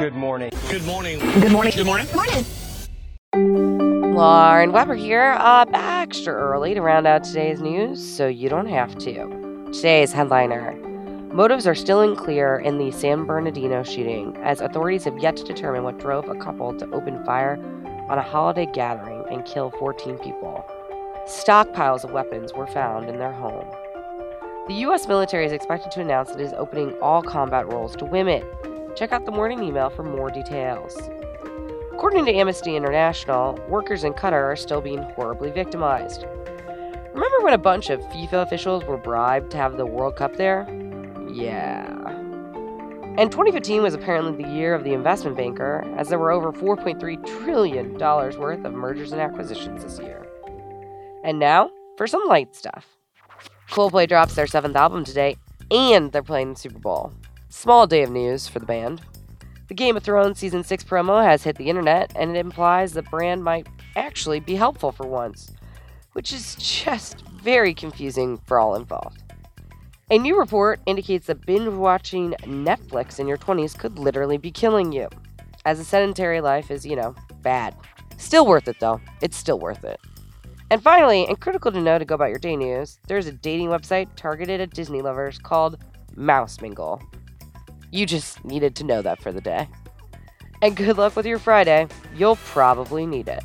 Good morning. Good morning. Good morning. Good morning. Good Morning. Lauren Weber here, uh, back extra early to round out today's news so you don't have to. Today's headliner Motives are still unclear in the San Bernardino shooting, as authorities have yet to determine what drove a couple to open fire on a holiday gathering and kill 14 people. Stockpiles of weapons were found in their home. The U.S. military is expected to announce that it is opening all combat roles to women. Check out the morning email for more details. According to Amnesty International, workers in Qatar are still being horribly victimized. Remember when a bunch of FIFA officials were bribed to have the World Cup there? Yeah. And 2015 was apparently the year of the investment banker, as there were over $4.3 trillion worth of mergers and acquisitions this year. And now, for some light stuff. Coldplay drops their seventh album today, and they're playing the Super Bowl. Small day of news for the band. The Game of Thrones Season 6 promo has hit the internet, and it implies the Bran might actually be helpful for once, which is just very confusing for all involved. A new report indicates that binge watching Netflix in your 20s could literally be killing you, as a sedentary life is, you know, bad. Still worth it though. It's still worth it. And finally, and critical to know to go about your day news, there's a dating website targeted at Disney lovers called Mouse Mingle. You just needed to know that for the day. And good luck with your Friday. You'll probably need it.